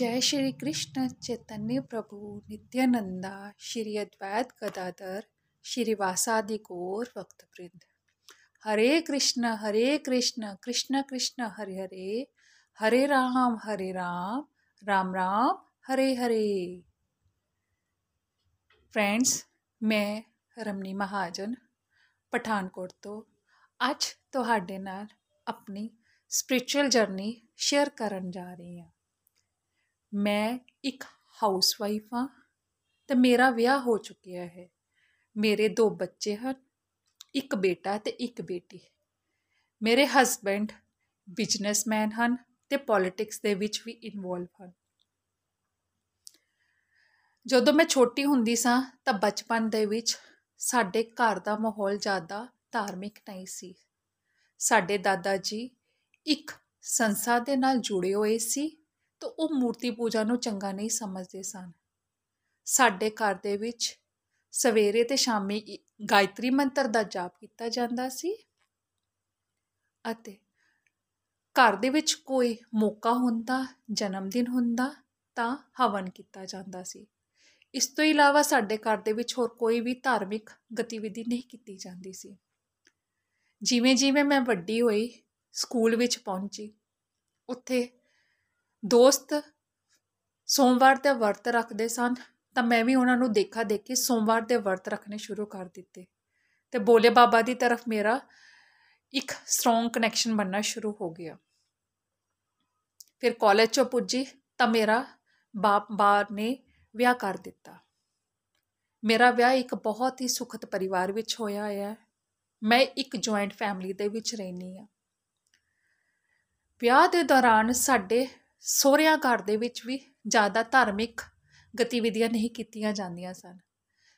जय श्री कृष्ण चैतन्य प्रभु नित्यानंदा श्री अद्वैत गदाधर श्रीवासादि गौर भक्तवृंद हरे कृष्ण हरे कृष्ण कृष्ण कृष्ण हरे हरे हरे राम हरे राम राम राम हरे हरे ਫਰੈਂਡਸ ਮੈਂ ਰਮਨੀ ਮਹਾਜਨ ਪਠਾਨਕੋਟ ਤੋਂ ਅੱਜ ਤੁਹਾਡੇ ਨਾਲ ਆਪਣੀ ਸਪਿਰਚੁਅਲ ਜਰਨੀ ਸ਼ੇਅਰ ਕਰਨ ਜਾ ਰਹੀ ਹਾਂ ਮੈਂ ਇੱਕ ਹਾਊਸਵਾਈਫ ਹਾਂ ਤੇ ਮੇਰਾ ਵਿਆਹ ਹੋ ਚੁੱਕਿਆ ਹੈ। ਮੇਰੇ ਦੋ ਬੱਚੇ ਹਨ, ਇੱਕ ਬੇਟਾ ਤੇ ਇੱਕ ਬੇਟੀ। ਮੇਰੇ ਹਸਬੈਂਡ ਬਿਜ਼ਨਸਮੈਨ ਹਨ ਤੇ ਪੋਲਿਟਿਕਸ ਦੇ ਵਿੱਚ ਵੀ ਇਨਵੋਲਵ ਹਨ। ਜਦੋਂ ਮੈਂ ਛੋਟੀ ਹੁੰਦੀ ਸਾਂ ਤਾਂ ਬਚਪਨ ਦੇ ਵਿੱਚ ਸਾਡੇ ਘਰ ਦਾ ਮਾਹੌਲ ਜ਼ਿਆਦਾ ਧਾਰਮਿਕ ਨਹੀਂ ਸੀ। ਸਾਡੇ ਦਾਦਾ ਜੀ ਇੱਕ ਸੰਸਥਾ ਦੇ ਨਾਲ ਜੁੜੇ ਹੋਏ ਸੀ ਤਾਂ ਉਹ ਮੂਰਤੀ ਪੂਜਾ ਨੂੰ ਚੰਗਾ ਨਹੀਂ ਸਮਝਦੇ ਸਨ। ਸਾਡੇ ਘਰ ਦੇ ਵਿੱਚ ਸਵੇਰੇ ਤੇ ਸ਼ਾਮੀ ਗਾਇਤਰੀ ਮੰਤਰ ਦਾ ਜਾਪ ਕੀਤਾ ਜਾਂਦਾ ਸੀ ਅਤੇ ਘਰ ਦੇ ਵਿੱਚ ਕੋਈ ਮੌਕਾ ਹੁੰਦਾ, ਜਨਮ ਦਿਨ ਹੁੰਦਾ ਤਾਂ ਹਵਨ ਕੀਤਾ ਜਾਂਦਾ ਸੀ। ਇਸ ਤੋਂ ਇਲਾਵਾ ਸਾਡੇ ਘਰ ਦੇ ਵਿੱਚ ਹੋਰ ਕੋਈ ਵੀ ਧਾਰਮਿਕ ਗਤੀਵਿਧੀ ਨਹੀਂ ਕੀਤੀ ਜਾਂਦੀ ਸੀ। ਜਿਵੇਂ ਜਿਵੇਂ ਮੈਂ ਵੱਡੀ ਹੋਈ, ਸਕੂਲ ਵਿੱਚ ਪਹੁੰਚੀ, ਉੱਥੇ ਦੋਸਤ ਸੋਮਵਾਰ ਦੇ ਵਰਤ ਰੱਖਦੇ ਸਨ, ਤਾਂ ਮੈਂ ਵੀ ਉਹਨਾਂ ਨੂੰ ਦੇਖਾ ਦੇਖੀ ਸੋਮਵਾਰ ਦੇ ਵਰਤ ਰੱਖਣੇ ਸ਼ੁਰੂ ਕਰ ਦਿੱਤੇ। ਤੇ ਬੋਲੇ ਬਾਬਾ ਦੀ ਤਰਫ ਮੇਰਾ ਇੱਕ ਸਟਰੋਂਗ ਕਨੈਕਸ਼ਨ ਬਣਨਾ ਸ਼ੁਰੂ ਹੋ ਗਿਆ। ਫਿਰ ਕਾਲਜ ਚੋਂ ਪੁੱਜੀ ਤਾਂ ਮੇਰਾ ਬਾਪ, ਬਾਰ ਨੇ ਵਿਆਹ ਕਰ ਦਿੱਤਾ। ਮੇਰਾ ਵਿਆਹ ਇੱਕ ਬਹੁਤ ਹੀ ਸੁਖਤ ਪਰਿਵਾਰ ਵਿੱਚ ਹੋਇਆ ਹੈ। ਮੈਂ ਇੱਕ ਜੁਆਇੰਟ ਫੈਮਿਲੀ ਦੇ ਵਿੱਚ ਰਹਿੰਦੀ ਹਾਂ। ਵਿਆਹ ਦੇ ਦੌਰਾਨ ਸਾਡੇ ਸਹੁਰਿਆਂ ਘਰ ਦੇ ਵਿੱਚ ਵੀ ਜ਼ਿਆਦਾ ਧਾਰਮਿਕ ਗਤੀਵਿਧੀਆਂ ਨਹੀਂ ਕੀਤੀਆਂ ਜਾਂਦੀਆਂ ਸਨ।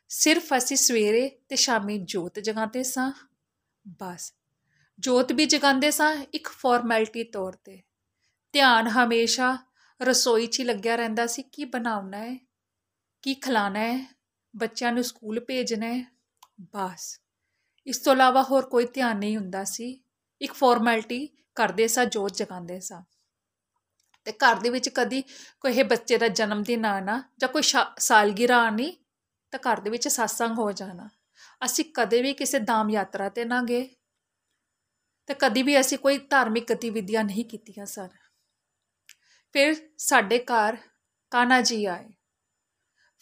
ਸਿਰਫ ਅਸੀਂ ਸਵੇਰੇ ਤੇ ਸ਼ਾਮੀ ਜੋਤ ਜਗਾਉਂਦੇ ਸਾਂ, ਬਸ। ਜੋਤ ਵੀ ਜਗਾਉਂਦੇ ਸਾਂ ਇੱਕ ਫਾਰਮੈਲਿਟੀ ਤੌਰ ਤੇ। ਧਿਆਨ ਹਮੇਸ਼ਾ ਰਸੋਈ 'ਚ ਹੀ ਲੱਗਿਆ ਰਹਿੰਦਾ ਸੀ, ਕੀ ਬਣਾਉਣਾ ਹੈ? ਕੀ ਖਿਲਾਣਾ ਹੈ? ਬੱਚਿਆਂ ਨੂੰ ਸਕੂਲ ਭੇਜਣਾ ਹੈ? ਬਸ। ਇਸ ਤੋਂ ਇਲਾਵਾ ਹੋਰ ਕੋਈ ਧਿਆਨ ਨਹੀਂ ਹੁੰਦਾ ਸੀ। ਇੱਕ ਫਾਰਮੈਲਿਟੀ ਕਰਦੇ ਸਾਂ, ਜੋਤ ਜਗਾਉਂਦੇ ਸਾਂ। ਤੇ ਘਰ ਦੇ ਵਿੱਚ ਕਦੀ ਕੋਈ ਇਹ ਬੱਚੇ ਦਾ ਜਨਮ ਦਿਨ ਆਣਾ ਜਾਂ ਕੋਈ ਸਾਲਗਿਰਾ ਆਣੀ ਤਾਂ ਘਰ ਦੇ ਵਿੱਚ satsang ਹੋ ਜਾਣਾ। ਅਸੀਂ ਕਦੇ ਵੀ ਕਿਸੇ ਧਾਮ ਯਾਤਰਾ ਤੇ ਨਾ ਗਏ। ਤੇ ਕਦੀ ਵੀ ਅਸੀਂ ਕੋਈ ਧਾਰਮਿਕ ਗਤੀਵਿਧੀਆਂ ਨਹੀਂ ਕੀਤੀਆਂ ਸਨ ਫਿਰ ਸਾਡੇ ਘਰ ਕਾਨਾ ਜੀ ਆਏ।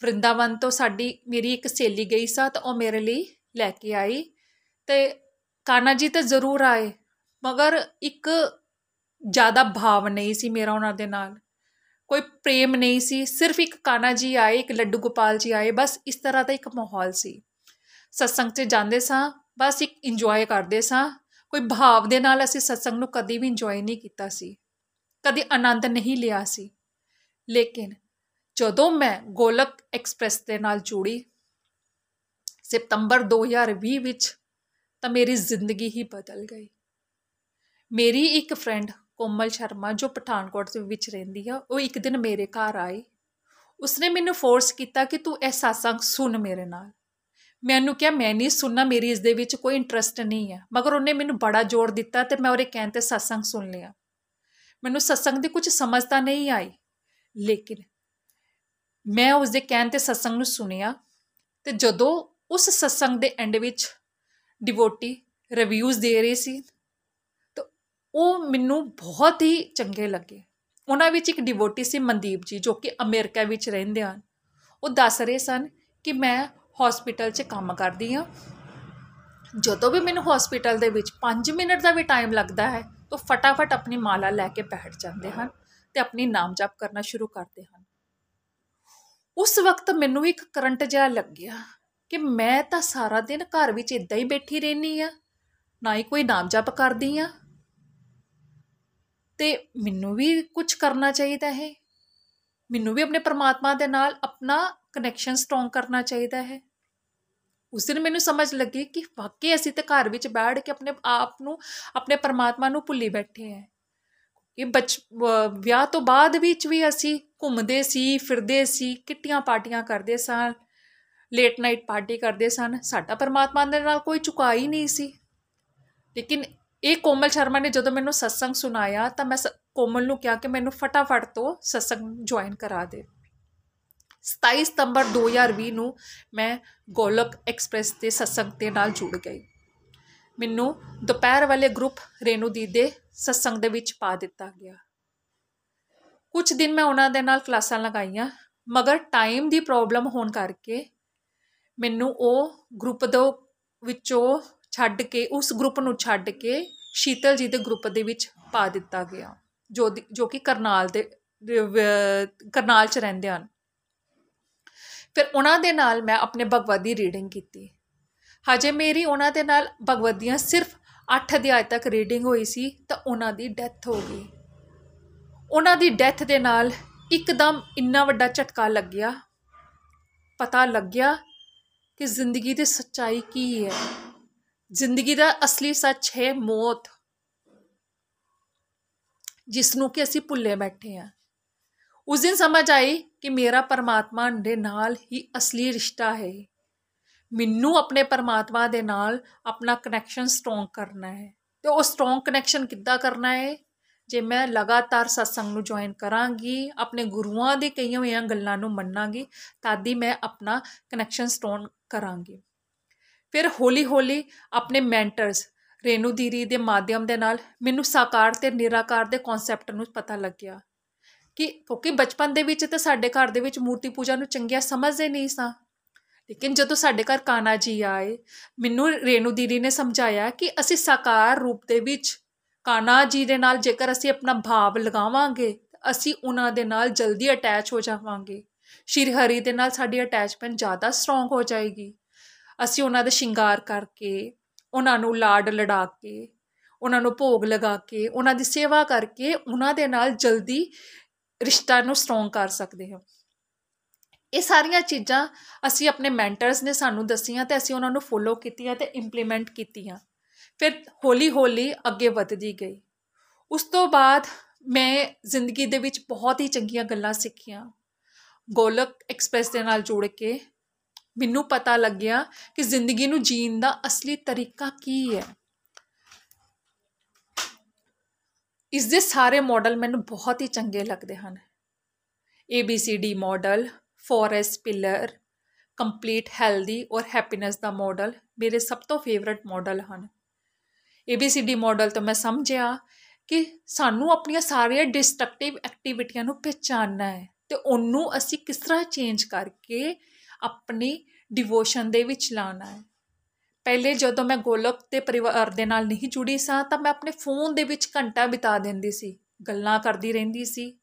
ਵਰਿੰਦਾਵਨ ਤੋਂ ਸਾਡੀ, ਮੇਰੀ ਇੱਕ ਸਹੇਲੀ ਗਈ ਸਾ ਤਾਂ ਉਹ ਮੇਰੇ ਲਈ ਲੈ ਕੇ ਆਈ। ਤੇ ਕਾਨਾ ਜੀ ਤਾਂ ਜ਼ਰੂਰ ਆਏ, ਮਗਰ ਇੱਕ ਜ਼ਿਆਦਾ ਭਾਵ ਨਹੀਂ ਸੀ ਮੇਰਾ ਉਹਨਾਂ ਦੇ ਨਾਲ। ਕੋਈ ਪ੍ਰੇਮ ਨਹੀਂ ਸੀ, ਸਿਰਫ ਇੱਕ ਕਾਨਾ ਜੀ ਆਏ, ਇੱਕ ਲੱਡੂ ਗੋਪਾਲ ਜੀ ਆਏ, ਬਸ ਇਸ ਤਰ੍ਹਾਂ ਦਾ ਇੱਕ ਮਾਹੌਲ ਸੀ। ਸਤਸੰਗ 'ਚ ਜਾਂਦੇ ਸਾਂ, ਬਸ ਇੱਕ ਇੰਜੋਏ ਕਰਦੇ ਸਾਂ। ਕੋਈ ਭਾਵ ਦੇ ਨਾਲ ਅਸੀਂ ਸਤਸੰਗ ਨੂੰ ਕਦੀ ਵੀ ਇੰਜੋਏ ਨਹੀਂ ਕੀਤਾ ਸੀ। ਕਦੀ ਆਨੰਦ ਨਹੀਂ ਲਿਆ ਸੀ। ਲੇਕਿਨ ਜਦੋਂ ਮੈਂ ਗੋਲਕ ਐਕਸਪ੍ਰੈਸ ਦੇ ਨਾਲ ਜੁੜੀ ਸਤੰਬਰ 2020 ਵਿੱਚ, ਤਾਂ ਮੇਰੀ ਜ਼ਿੰਦਗੀ ਹੀ ਬਦਲ ਗਈ। ਮੇਰੀ ਇੱਕ ਫਰੈਂਡ ਕੋਮਲ ਸ਼ਰਮਾ, ਜੋ ਪਠਾਨਕੋਟ ਦੇ ਵਿੱਚ ਰਹਿੰਦੀ ਆ, ਉਹ ਇੱਕ ਦਿਨ ਮੇਰੇ ਘਰ ਆਈ। ਉਸਨੇ ਮੈਨੂੰ ਫੋਰਸ ਕੀਤਾ ਕਿ ਤੂੰ ਇਹ satsang ਸੁਣ ਮੇਰੇ ਨਾਲ। ਮੈਨੂੰ ਕਿਹਾ, ਮੈਂ ਨਹੀਂ ਸੁਣਨਾ, ਮੇਰੀ ਇਸ ਦੇ ਵਿੱਚ ਕੋਈ ਇੰਟਰਸਟ ਨਹੀਂ ਹੈ ਮਗਰ ਉਹਨੇ ਮੈਨੂੰ ਬੜਾ ਜ਼ੋਰ ਦਿੱਤਾ ਤੇ ਮੈਂ ਉਹਦੇ ਕਹਿਣ ਤੇ satsang ਸੁਣ ਲਿਆ। ਮੈਨੂੰ satsang ਦੀ ਕੁਝ ਸਮਝ ਤਾਂ ਨਹੀਂ ਆਈ, ਲੇਕਿਨ ਮੈਂ ਉਸ ਦੇ ਕਹਿਣ ਤੇ satsang ਨੂੰ ਸੁਣਿਆ ਤੇ ਜਦੋਂ ਉਸ satsang ਦੇ ਐਂਡ ਵਿੱਚ ਡਿਵੋਟੀ ਰਿਵਿਊਜ਼ ਦੇ ਰਹੇ ਸੀ ਤਾਂ ਉਹ ਮੈਨੂੰ ਬਹੁਤ ਹੀ ਚੰਗੇ ਲੱਗੇ। ਉਹਨਾਂ ਵਿੱਚ ਇੱਕ ਡਿਵੋਟੀ ਸੀ ਮਨਦੀਪ ਜੀ, ਜੋ ਕਿ ਅਮਰੀਕਾ ਵਿੱਚ ਰਹਿੰਦੇ ਹਨ। ਉਹ ਦੱਸ ਰਹੇ ਸਨ ਕਿ ਮੈਂ ਹਸਪੀਟਲ 'ਚ ਕੰਮ ਕਰਦੀ ਹਾਂ। ਜਦੋਂ ਵੀ ਮੈਨੂੰ ਹਸਪੀਟਲ ਦੇ ਵਿੱਚ 5 ਮਿੰਟ ਦਾ ਵੀ ਟਾਈਮ ਲੱਗਦਾ ਹੈ, ਤਾਂ ਫਟਾਫਟ ਆਪਣੀ ਮਾਲਾ ਲੈ ਕੇ ਬੈਠ ਜਾਂਦੇ ਹਨ ਤੇ ਆਪਣੀ ਨਾਮ ਜਪ ਕਰਨਾ ਸ਼ੁਰੂ ਕਰਦੇ ਹਨ। ਉਸ ਵਕਤ ਮੈਨੂੰ ਇੱਕ ਕਰੰਟ ਜਿਹਾ ਲੱਗਿਆ ਕਿ ਮੈਂ ਤਾਂ ਸਾਰਾ ਦਿਨ ਘਰ ਵਿੱਚ ਇਦਾਂ ਹੀ ਬੈਠੀ ਰਹਿਨੀ ਆ ਨਾ ਹੀ ਕੋਈ ਨਾਮ ਜਪ ਕਰਦੀ ਆ ਤੇ ਮੈਨੂੰ ਵੀ ਕੁਝ ਕਰਨਾ ਚਾਹੀਦਾ ਹੈ। ਮੈਨੂੰ ਵੀ ਆਪਣੇ ਪਰਮਾਤਮਾ ਦੇ ਨਾਲ ਆਪਣਾ ਕਨੈਕਸ਼ਨ ਸਟਰੋਂਗ ਕਰਨਾ ਚਾਹੀਦਾ ਹੈ। ਉਸ ਦਿਨ ਮੈਨੂੰ ਸਮਝ ਲੱਗੀ ਕਿ ਵਾਕਈ ਅਸੀਂ ਤੇ ਘਰ ਵਿੱਚ ਬੈਠ ਕੇ ਆਪਣੇ ਆਪ ਨੂੰ, ਆਪਣੇ ਪਰਮਾਤਮਾ ਨੂੰ ਭੁੱਲੀ ਬੈਠੇ ਹਾਂ। ਕਿ ਬਚ ਵਿਆਹ ਤੋਂ ਬਾਅਦ ਵਿੱਚ ਵੀ ਅਸੀਂ ਘੁੰਮਦੇ ਸੀ, ਫਿਰਦੇ ਸੀ, ਕਿੱਟੀਆਂ ਪਾਰਟੀਆਂ ਕਰਦੇ ਸਾਂ ਲੇਟ ਨਾਈਟ ਪਾਰਟੀ ਕਰਦੇ ਸਨ ਸਾਡਾ ਪਰਮਾਤਮਾ ਦੇ ਨਾਲ ਕੋਈ ਚੁਕਾ ਹੀ ਨਹੀਂ ਸੀ। ਲੇਕਿਨ ਇਹ ਕੋਮਲ ਸ਼ਰਮਾ ਨੇ ਜਦੋਂ ਮੈਨੂੰ ਸਤਸੰਗ ਸੁਣਾਇਆ ਤਾਂ ਮੈਂ ਕੋਮਲ ਨੂੰ ਕਿਹਾ ਕਿ ਮੈਨੂੰ ਫਟਾਫਟ ਤੋਂ ਸਤਸੰਗ ਜੁਆਇਨ ਕਰਾ ਦੇ। 27 ਸਤੰਬਰ 2020 ਨੂੰ ਮੈਂ ਗੋਲਕ ਐਕਸਪ੍ਰੈਸ ਦੇ ਸਤਸੰਗ ਦੇ ਨਾਲ ਜੁੜ ਗਈ। ਮੈਨੂੰ ਦੁਪਹਿਰ ਵਾਲੇ ਗਰੁੱਪ ਰੇਨੂ ਦੀ ਦੇ ਸਤਸੰਗ ਦੇ ਵਿੱਚ ਪਾ ਦਿੱਤਾ ਗਿਆ। ਕੁਝ ਦਿਨ ਮੈਂ ਉਹਨਾਂ ਦੇ ਨਾਲ ਕਲਾਸਾਂ ਲਗਾਈਆਂ, ਮਗਰ ਟਾਈਮ ਦੀ ਪ੍ਰੋਬਲਮ ਹੋਣ ਕਰਕੇ ਮੈਨੂੰ ਉਹ ਗਰੁੱਪ ਦੇ ਵਿੱਚੋਂ ਛੱਡ ਕੇ, ਉਸ ਗਰੁੱਪ ਨੂੰ ਛੱਡ ਕੇ ਸ਼ੀਤਲ ਜੀ ਦੇ ਗਰੁੱਪ ਦੇ ਵਿੱਚ ਪਾ ਦਿੱਤਾ ਗਿਆ, ਜੋ ਜੋ ਕਿ ਕਰਨਾਲ ਦੇ ਕਰਨਾਲ ਚ ਰਹਿੰਦੇ ਹਨ। ਫਿਰ ਉਹਨਾਂ ਦੇ ਨਾਲ ਮੈਂ ਆਪਣੇ ਭਗਵਦ ਦੀ ਰੀਡਿੰਗ ਕੀਤੀ। ਹਜੇ ਮੇਰੀ ਉਹਨਾਂ ਦੇ ਨਾਲ ਭਗਵਦ ਦੀਆਂ ਸਿਰਫ 8 ਅਧਿਆਇ ਤੱਕ ਰੀਡਿੰਗ ਹੋਈ ਸੀ, ਤਾਂ ਉਹਨਾਂ ਦੀ ਡੈਥ ਹੋ ਗਈ। ਉਹਨਾਂ ਦੀ ਡੈਥ ਦੇ ਨਾਲ ਇੱਕਦਮ ਇੰਨਾ ਵੱਡਾ ਝਟਕਾ ਲੱਗਿਆ, ਪਤਾ ਲੱਗਿਆ ਕਿ ਜ਼ਿੰਦਗੀ ਦੀ ਸੱਚਾਈ ਕੀ ਹੈ। ਜ਼ਿੰਦਗੀ ਦਾ ਅਸਲੀ ਸੱਚ ਹੈ ਮੌਤ ਜਿਸ ਨੂੰ ਕਿ ਅਸੀਂ ਭੁੱਲੇ ਬੈਠੇ ਆ ਉਸ ਦਿਨ ਸਮਝ ਆਈ ਕਿ ਮੇਰਾ ਪਰਮਾਤਮਾ ਦੇ ਨਾਲ ਹੀ ਅਸਲੀ ਰਿਸ਼ਤਾ ਹੈ। ਮੈਨੂੰ ਆਪਣੇ ਪਰਮਾਤਮਾ ਦੇ ਨਾਲ ਆਪਣਾ ਕਨੈਕਸ਼ਨ ਸਟਰੋਂਗ ਕਰਨਾ ਹੈ। ਤੇ ਉਹ ਸਟਰੋਂਗ ਕਨੈਕਸ਼ਨ ਕਿੱਦਾਂ ਕਰਨਾ ਹੈ? ਜੇ ਮੈਂ ਲਗਾਤਾਰ ਸਤਸੰਗ ਨੂੰ ਜੁਆਇਨ ਕਰਾਂਗੀ, ਆਪਣੇ ਗੁਰੂਆਂ ਦੇ ਕਈਆਂ ਹੋਈਆਂ ਗੱਲਾਂ ਨੂੰ ਮੰਨਾਂਗੀ, ਤਦ ਹੀ ਮੈਂ ਆਪਣਾ ਕਨੈਕਸ਼ਨ ਸਟਰੋਂਗ ਕਰਾਂਗੀ। ਫਿਰ ਹੌਲੀ ਹੌਲੀ ਆਪਣੇ ਮੈਂਟਰਸ ਰੇਨੂ ਦੀਰੀ ਦੇ ਮਾਧਿਅਮ ਦੇ ਨਾਲ ਮੈਨੂੰ ਸਾਕਾਰ ਤੇ ਨਿਰਾਕਾਰ ਦੇ ਕਨਸੈਪਟ ਨੂੰ ਪਤਾ ਲੱਗਿਆ ਕਿ ਕਿਉਂਕਿ ਬਚਪਨ ਦੇ ਵਿੱਚ ਤਾਂ ਸਾਡੇ ਘਰ ਦੇ ਵਿੱਚ ਮੂਰਤੀ ਪੂਜਾ ਨੂੰ ਚੰਗਿਆ ਸਮਝਦੇ ਨਹੀਂ ਸਾਂ। ਲੇਕਿਨ ਜਦੋਂ ਸਾਡੇ ਘਰ ਕਾਨਾ ਜੀ ਆਏ, ਮੈਨੂੰ ਰੇਨੂ ਦੀਦੀ ਨੇ ਸਮਝਾਇਆ ਕਿ ਅਸੀਂ ਸਾਕਾਰ ਰੂਪ ਦੇ ਵਿੱਚ ਕਾਨਾ ਜੀ ਦੇ ਨਾਲ ਜੇਕਰ ਅਸੀਂ ਆਪਣਾ ਭਾਵ ਲਗਾਵਾਂਗੇ, ਅਸੀਂ ਉਹਨਾਂ ਦੇ ਨਾਲ ਜਲਦੀ ਅਟੈਚ ਹੋ ਜਾਵਾਂਗੇ। ਸ਼੍ਰੀ ਹਰੀ ਦੇ ਨਾਲ ਸਾਡੀ ਅਟੈਚਮੈਂਟ ਜ਼ਿਆਦਾ ਸਟਰੋਂਗ ਹੋ ਜਾਏਗੀ। ਅਸੀਂ ਉਹਨਾਂ ਦਾ ਸ਼ਿੰਗਾਰ ਕਰਕੇ, ਉਹਨਾਂ ਨੂੰ ਲਾਡ ਲੜਾ ਕੇ, ਉਹਨਾਂ ਨੂੰ ਭੋਗ ਲਗਾ ਕੇ, ਉਹਨਾਂ ਦੀ ਸੇਵਾ ਕਰਕੇ ਉਹਨਾਂ ਦੇ ਨਾਲ ਜਲਦੀ ਰਿਸ਼ਤਾ ਨੂੰ ਸਟਰੋਂਗ ਕਰ ਸਕਦੇ ਹਾਂ। ਇਹ ਸਾਰੀਆਂ ਚੀਜ਼ਾਂ ਅਸੀਂ ਆਪਣੇ ਮੈਂਟਰਸ ਨੇ ਸਾਨੂੰ ਦਸੀਆਂ ਤੇ ਅਸੀਂ ਉਹਨਾਂ ਨੂੰ ਫੋਲੋ ਕੀਤੀਆਂ ਤੇ ਇੰਪਲੀਮੈਂਟ ਕੀਤੀਆਂ। ਫਿਰ ਹੌਲੀ ਹੌਲੀ ਅੱਗੇ ਵਧਦੀ ਗਈ। ਉਸ ਤੋਂ ਬਾਅਦ ਮੈਂ ਜ਼ਿੰਦਗੀ ਦੇ ਵਿੱਚ ਬਹੁਤ ਹੀ ਚੰਗੀਆਂ ਗੱਲਾਂ ਸਿੱਖੀਆਂ। ਗੋਲਕ ਐਕਸਪ੍ਰੈਸ ਦੇ ਨਾਲ ਜੁੜ ਕੇ ਮੈਨੂੰ ਪਤਾ ਲੱਗਿਆ ਕਿ ਜ਼ਿੰਦਗੀ ਨੂੰ ਜੀਣ ਦਾ ਅਸਲੀ ਤਰੀਕਾ ਕੀ ਹੈ। ਇਸ ਦੇ ਸਾਰੇ ਮਾਡਲ ਮੈਨੂੰ ਬਹੁਤ ਹੀ ਚੰਗੇ ਲੱਗਦੇ ਹਨ। ABCD model 4S pillar complete healthy ਔਰ ਹੈਪੀਨੈਸ ਦਾ ਮਾਡਲ ਮੇਰੇ ਸਭ ਤੋਂ ਫੇਵਰਿਟ ਮਾਡਲ ਹਨ। ABCD ਮਾਡਲ ਤੋਂ ਮੈਂ ਸਮਝਿਆ ਕਿ ਸਾਨੂੰ ਆਪਣੀਆਂ ਸਾਰੀਆਂ ਡਿਸਟਰਕਟਿਵ ਐਕਟੀਵਿਟੀਆਂ ਨੂੰ ਪਛਾਨਣਾ ਹੈ ਤੇ ਉਹਨੂੰ ਅਸੀਂ ਕਿਸ ਤਰ੍ਹਾਂ ਚੇਂਜ ਕਰਕੇ ਆਪਣੀ ਡਿਵੋਸ਼ਨ ਦੇ ਵਿੱਚ ਲਾਣਾ ਹੈ। ਪਹਿਲੇ ਜਦੋਂ ਮੈਂ ਗੋਲਕ ਤੇ ਪਰਿਵਾਰ ਦੇ ਨਾਲ ਨਹੀਂ ਜੁੜੀ ਸਾਂ, ਤਾਂ ਮੈਂ ਆਪਣੇ ਫੋਨ ਦੇ ਵਿੱਚ ਘੰਟਾ ਬਿਤਾ ਦਿੰਦੀ ਸੀ, ਗੱਲਾਂ ਕਰਦੀ ਰਹਿੰਦੀ ਸੀ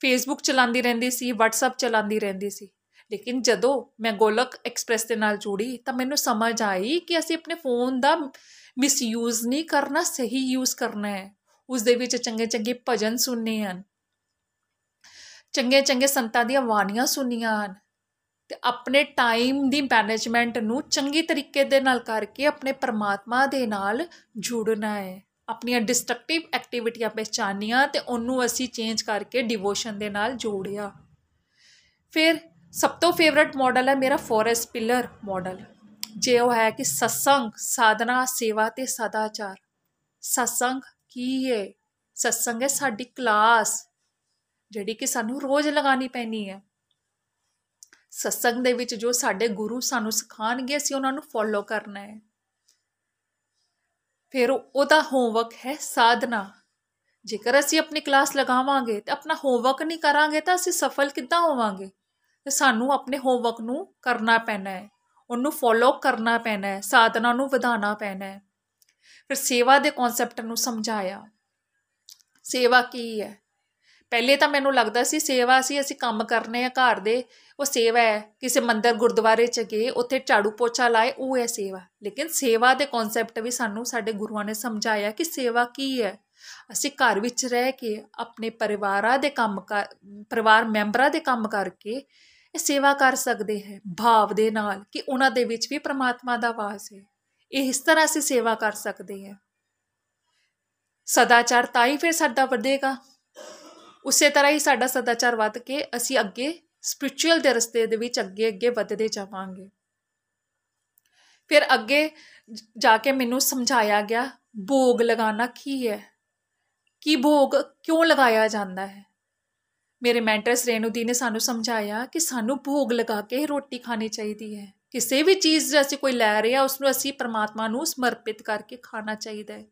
ਫੇਸਬੁੱਕ ਚਲਾਉਂਦੀ ਰਹਿੰਦੀ ਸੀ, WhatsApp ਚਲਾਉਂਦੀ ਰਹਿੰਦੀ ਸੀ। ਲੇਕਿਨ ਜਦੋਂ ਮੈਂ ਗੋਲਕ ਐਕਸਪ੍ਰੈਸ ਦੇ ਨਾਲ ਜੁੜੀ, ਤਾਂ ਮੈਨੂੰ ਸਮਝ ਆਈ ਕਿ ਅਸੀਂ ਆਪਣੇ ਫੋਨ ਦਾ ਮਿਸਯੂਜ਼ ਨਹੀਂ ਕਰਨਾ, ਸਹੀ ਯੂਜ਼ ਕਰਨਾ ਹੈ। ਉਸ ਦੇ ਵਿੱਚ ਚੰਗੇ ਚੰਗੇ ਭਜਨ ਸੁਣਨੇ ਹਨ। ਚੰਗੇ ਚੰਗੇ ਸੰਤਾਂ ਦੀਆਂ ਬਾਣੀਆਂ ਸੁਣੀਆਂ ਹਨ। ਤੇ ਆਪਣੇ ਟਾਈਮ ਦੀ ਮੈਨੇਜਮੈਂਟ ਨੂੰ ਚੰਗੀ ਤਰੀਕੇ ਦੇ ਨਾਲ ਕਰਕੇ ਆਪਣੇ ਪਰਮਾਤਮਾ ਦੇ ਨਾਲ ਜੁੜਨਾ ਹੈ। ਆਪਣੀਆਂ ਡਿਸਟਰਕਟਿਵ ਐਕਟੀਵਿਟੀਆਂ ਪਹਿਚਾਨੀਆਂ ਤੇ ਉਹਨੂੰ ਅਸੀਂ ਚੇਂਜ ਕਰਕੇ ਡਿਵੋਸ਼ਨ ਦੇ ਨਾਲ ਜੋੜਿਆ। ਫਿਰ ਸਭ ਤੋਂ ਫੇਵਰਿਟ ਮਾਡਲ ਹੈ ਮੇਰਾ ਫੋਰੈਸਟ ਪਿਲਰ ਮਾਡਲ ਜੇ ਉਹ ਹੈ ਕਿ ਸਤਸੰਗ ਸਾਧਨਾ, ਸੇਵਾ ਤੇ ਸਦਾਚਾਰ। ਸਤਸੰਗ ਕੀ ਹੈ ਸਤਸੰਗ ਹੈ ਸਾਡੀ ਕਲਾਸ ਜਿਹੜੀ ਕਿ ਸਾਨੂੰ ਰੋਜ਼ ਲਗਾਣੀ ਪੈਣੀ ਹੈ। ਸਤਸੰਗ ਦੇ ਵਿੱਚ ਜੋ ਸਾਡੇ ਗੁਰੂ ਸਾਨੂੰ ਸਿਖਾਣਗੇ ਅਸੀਂ ਉਹਨਾਂ ਨੂੰ ਫੋਲੋ ਕਰਨਾ ਹੈ। ਫਿਰ ਉਹਦਾ ਹੋਮਵਰਕ ਹੈ ਸਾਧਨਾ। ਜੇਕਰ ਅਸੀਂ ਆਪਣੀ ਕਲਾਸ ਲਗਾਵਾਂਗੇ ਤੇ ਆਪਣਾ ਹੋਮਵਰਕ ਨਹੀਂ ਕਰਾਂਗੇ ਤਾਂ ਅਸੀਂ ਸਫਲ ਕਿੱਦਾਂ ਹੋਵਾਂਗੇ? ਤੇ ਸਾਨੂੰ ਆਪਣੇ ਹੋਮਵਰਕ ਨੂੰ ਕਰਨਾ ਪੈਣਾ ਹੈ। ਉਹਨੂੰ ਫੋਲੋ ਕਰਨਾ ਪੈਣਾ ਹੈ, ਸਾਧਨਾ ਨੂੰ ਵਧਾਉਣਾ ਪੈਣਾ ਹੈ। ਫਿਰ ਸੇਵਾ ਦੇ ਕਨਸੈਪਟ ਨੂੰ ਸਮਝਾਇਆ। ਸੇਵਾ ਕੀ ਹੈ? ਪਹਿਲੇ ਤਾਂ ਮੈਨੂੰ ਲੱਗਦਾ ਸੀ ਸੇਵਾ ਸੀ, ਅਸੀਂ ਕੰਮ ਕਰਨੇ ਆ ਘਰ ਦੇ, ਉਹ ਸੇਵਾ ਹੈ, ਕਿਸੇ ਮੰਦਰ ਗੁਰਦੁਆਰੇ ਚ ਗਏ, ਉੱਥੇ ਝਾੜੂ ਪੋਚਾ ਲਾਏ, ਉਹ ਹੈ ਸੇਵਾ। ਲੇਕਿਨ ਸੇਵਾ ਦੇ ਕਨਸੈਪਟ ਵੀ ਸਾਨੂੰ ਸਾਡੇ ਗੁਰੂਆਂ ਨੇ ਸਮਝਾਇਆ ਕਿ ਸੇਵਾ ਕੀ ਹੈ। ਅਸੀਂ ਘਰ ਵਿੱਚ ਰਹਿ ਕੇ ਆਪਣੇ ਪਰਿਵਾਰਾਂ ਦੇ ਕੰਮ ਕਰ, ਪਰਿਵਾਰ ਮੈਂਬਰਾਂ ਦੇ ਕੰਮ ਕਰਕੇ ਇਹ ਸੇਵਾ ਕਰ ਸਕਦੇ ਹੈ, ਭਾਵ ਦੇ ਨਾਲ ਕਿ ਉਹਨਾਂ ਦੇ ਵਿੱਚ ਵੀ ਪ੍ਰਮਾਤਮਾ ਦਾ ਵਾਸ ਹੈ। ਇਹ ਇਸ ਤਰ੍ਹਾਂ ਅਸੀਂ ਸੇਵਾ ਕਰ ਸਕਦੇ ਹਾਂ। ਸਦਾਚਾਰ ਤਾਂ ਹੀ ਫਿਰ ਸਾਡਾ ਵਧੇਗਾ। ਉਸੇ ਤਰ੍ਹਾਂ ਹੀ ਸਾਡਾ ਸਦਾਚਾਰ ਵੱਧ ਕੇ ਅਸੀਂ ਅੱਗੇ ਸਪਿਰਚੁਅਲ ਦੇ ਰਸਤੇ ਦੇ ਵਿੱਚ ਅੱਗੇ ਅੱਗੇ ਵਧਦੇ ਜਾਵਾਂਗੇ। ਫਿਰ ਅੱਗੇ ਜਾ ਕੇ ਮੈਨੂੰ ਸਮਝਾਇਆ ਗਿਆ, ਭੋਗ ਲਗਾਉਣਾ ਕੀ ਹੈ? ਕੀ ਭੋਗ ਕਿਉਂ ਲਗਾਇਆ ਜਾਂਦਾ ਹੈ? ਮੇਰੇ ਮੈਂਟਰ ਰੇਨੂਦੀ ਨੇ ਸਾਨੂੰ ਸਮਝਾਇਆ ਕਿ ਸਾਨੂੰ ਭੋਗ ਲਗਾ ਕੇ ਰੋਟੀ ਖਾਣੀ ਚਾਹੀਦੀ ਹੈ। ਕਿਸੇ ਵੀ ਚੀਜ਼ ਜੇ ਅਸੀਂ ਕੋਈ ਲੈ ਰਹੇ ਆ ਉਸ ਨੂੰ ਅਸੀਂ ਪਰਮਾਤਮਾ ਨੂੰ ਸਮਰਪਿਤ ਕਰਕੇ ਖਾਣਾ ਚਾਹੀਦਾ ਹੈ।